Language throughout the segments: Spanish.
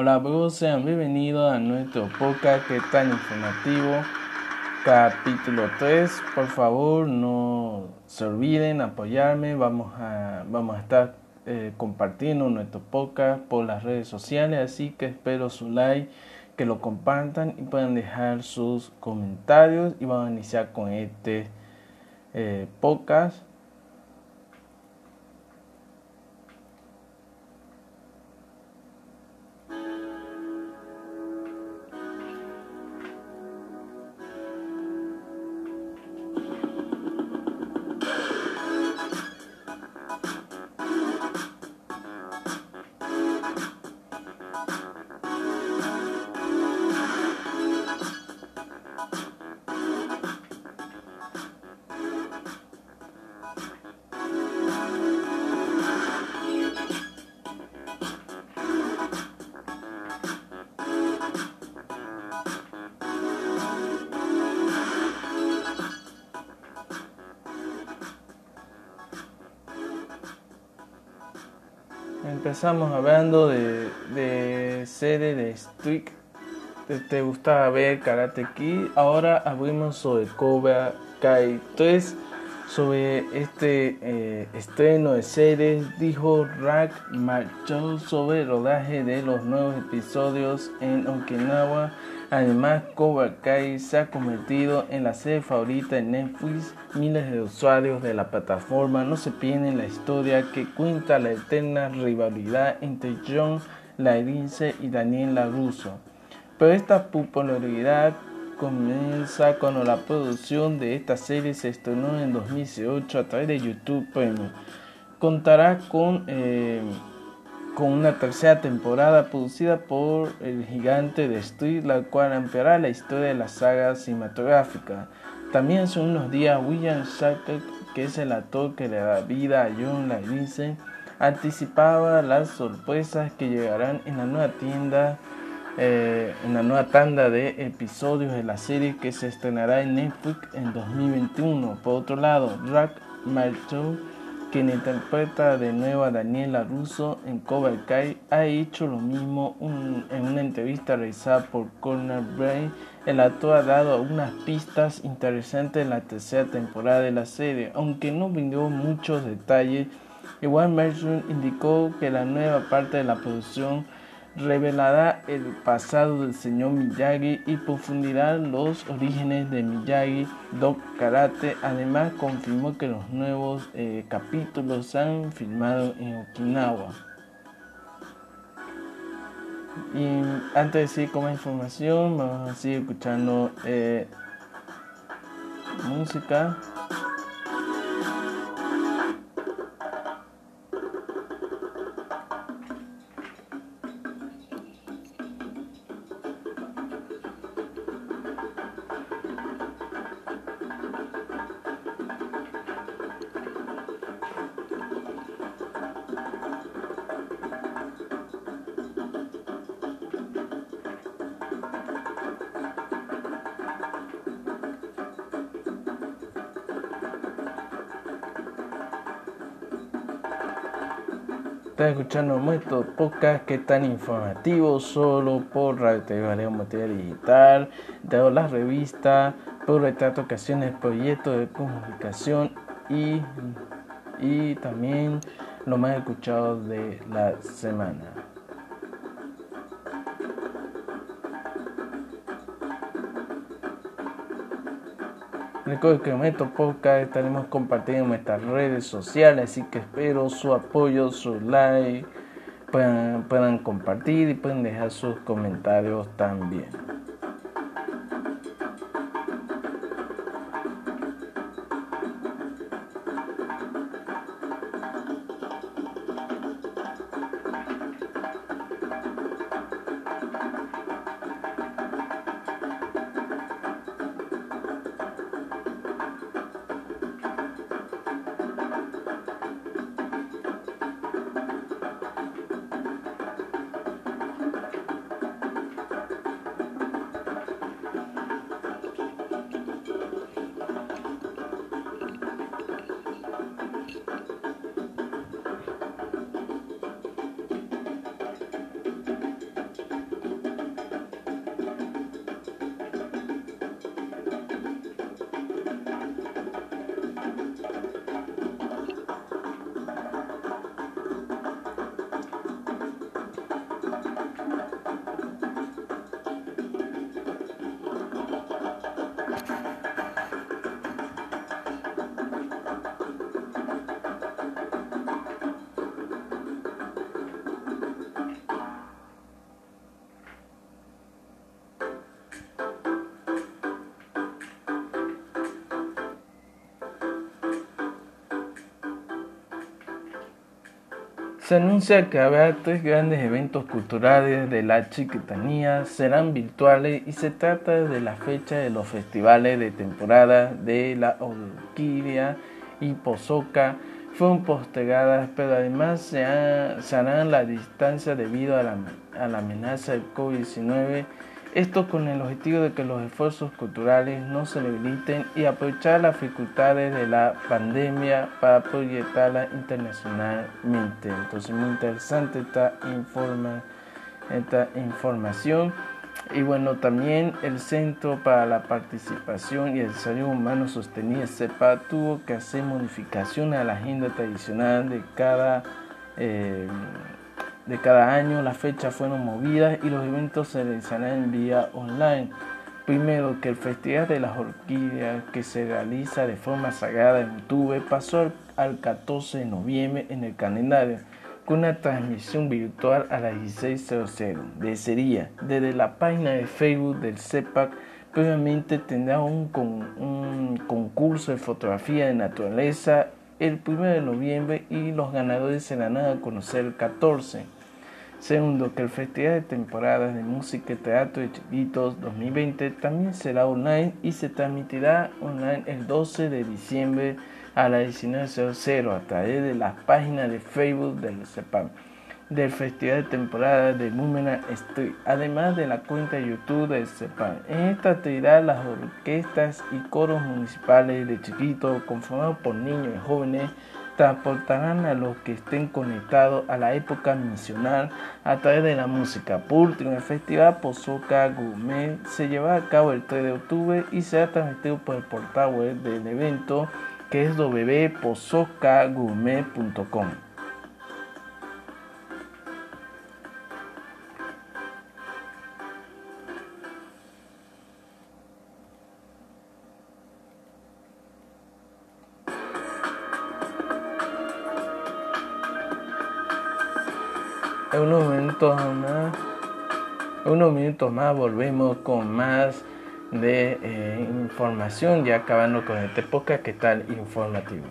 Hola amigos, sean bienvenidos a nuestro podcast que tan informativo, capítulo 3. Por favor, no se olviden apoyarme, vamos a, vamos a estar eh, compartiendo nuestro podcast por las redes sociales, así que espero su like, que lo compartan y puedan dejar sus comentarios y vamos a iniciar con este eh, podcast. Empezamos hablando de, de serie de Street. Te, te, gustaba ver Karate Kid. Ahora abrimos sobre Cobra Kai 3. Sobre este eh, estreno de series, dijo Rack marchó sobre el rodaje de los nuevos episodios en Okinawa Además, Cobra se ha convertido en la serie favorita de Netflix. Miles de usuarios de la plataforma no se pierden la historia que cuenta la eterna rivalidad entre John Lairice y Daniel LaRusso. Pero esta popularidad comienza cuando la producción de esta serie se estrenó en 2018 a través de YouTube Premium. Contará con... Eh, con una tercera temporada producida por el gigante de Street, la cual ampliará la historia de la saga cinematográfica. También son unos días William Shattuck, que es el actor que le da vida a John Lavice, anticipaba las sorpresas que llegarán en la nueva tienda, eh, en la nueva tanda de episodios de la serie que se estrenará en Netflix en 2021. Por otro lado, Rack Marshall quien interpreta de nuevo a Daniela Russo en Cobra Kai, ha hecho lo mismo en una entrevista realizada por Corner Brain. El actor ha dado unas pistas interesantes en la tercera temporada de la serie, aunque no brindó muchos detalles. Igual Merchant indicó que la nueva parte de la producción revelará el pasado del señor Miyagi y profundizará los orígenes de Miyagi do Karate. Además, confirmó que los nuevos eh, capítulos se han filmado en Okinawa. Y antes de seguir con más información, vamos a seguir escuchando eh, música. Estás escuchando nuestro podcast que es tan informativo solo por Radio TV Material Digital, de las revistas, por retrato, ocasiones, proyectos de comunicación y, y también lo más escuchado de la semana. Recuerden que en estos podcast estaremos compartiendo en nuestras redes sociales, así que espero su apoyo, su like, puedan, puedan compartir y pueden dejar sus comentarios también. Se anuncia que habrá tres grandes eventos culturales de la chiquitanía, serán virtuales y se trata de la fecha de los festivales de temporada de la Orquídea y Pozoca. Fueron postergadas, pero además se, harán la distancia debido a la, a la amenaza del COVID-19 esto con el objetivo de que los esfuerzos culturales no se debiliten y aprovechar las dificultades de la pandemia para proyectarla internacionalmente. Entonces, muy interesante esta, informa, esta información. Y bueno, también el Centro para la Participación y el Desarrollo Humano Sostenible, CEPA, tuvo que hacer modificaciones a la agenda tradicional de cada... Eh, de cada año las fechas fueron movidas y los eventos se realizarán en vía online. Primero que el Festival de las Orquídeas que se realiza de forma sagrada en YouTube pasó al 14 de noviembre en el calendario con una transmisión virtual a las 16.00 de sería desde la página de Facebook del CEPAC previamente tendrá un, un concurso de fotografía de naturaleza el 1 de noviembre y los ganadores se darán a conocer el 14 Segundo, que el Festival de Temporadas de Música y Teatro de Chiquitos 2020 también será online y se transmitirá online el 12 de diciembre a las 19.00 a través de la página de Facebook del CEPAM del Festival de Temporada de Múmena Street, además de la cuenta de YouTube del CEPAM. En esta actividad las orquestas y coros municipales de Chiquitos conformados por niños y jóvenes transportarán a los que estén conectados a la época misional a través de la música. Por último, el Festival Pozoca Gourmet se llevará a cabo el 3 de octubre y será transmitido por el portal web del evento que es www.pozocagourmet.com. unos minutos más volvemos con más de eh, información, ya acabando con este podcast que tal informativo.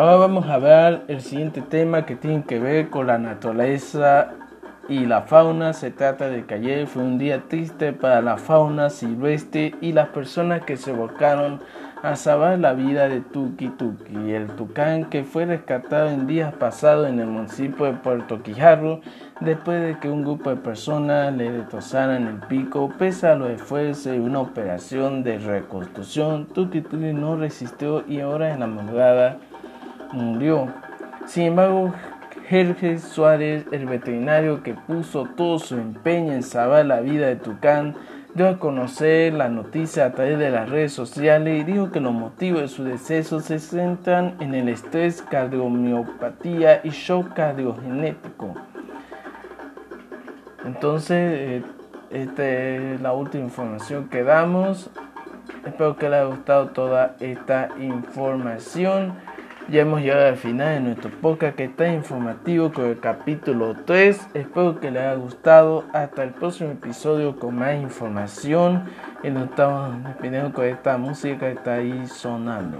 Ahora vamos a ver el siguiente tema que tiene que ver con la naturaleza y la fauna. Se trata de que ayer fue un día triste para la fauna silvestre y las personas que se volcaron a salvar la vida de Tuki Tuki, el tucán que fue rescatado en días pasados en el municipio de Puerto Quijarro después de que un grupo de personas le destrozaran el pico. Pese a los esfuerzos y una operación de reconstrucción, Tuki Tuki no resistió y ahora en la madrugada murió. Sin embargo, Jorge Suárez, el veterinario que puso todo su empeño en salvar la vida de Tucán, dio a conocer la noticia a través de las redes sociales y dijo que los motivos de su deceso se centran en el estrés, cardiomiopatía y shock cardiogenético. Entonces, eh, esta es la última información que damos. Espero que les haya gustado toda esta información. Ya hemos llegado al final de nuestro podcast que está informativo con el capítulo 3. Espero que les haya gustado. Hasta el próximo episodio con más información. Y nos estamos despidiendo con esta música que está ahí sonando.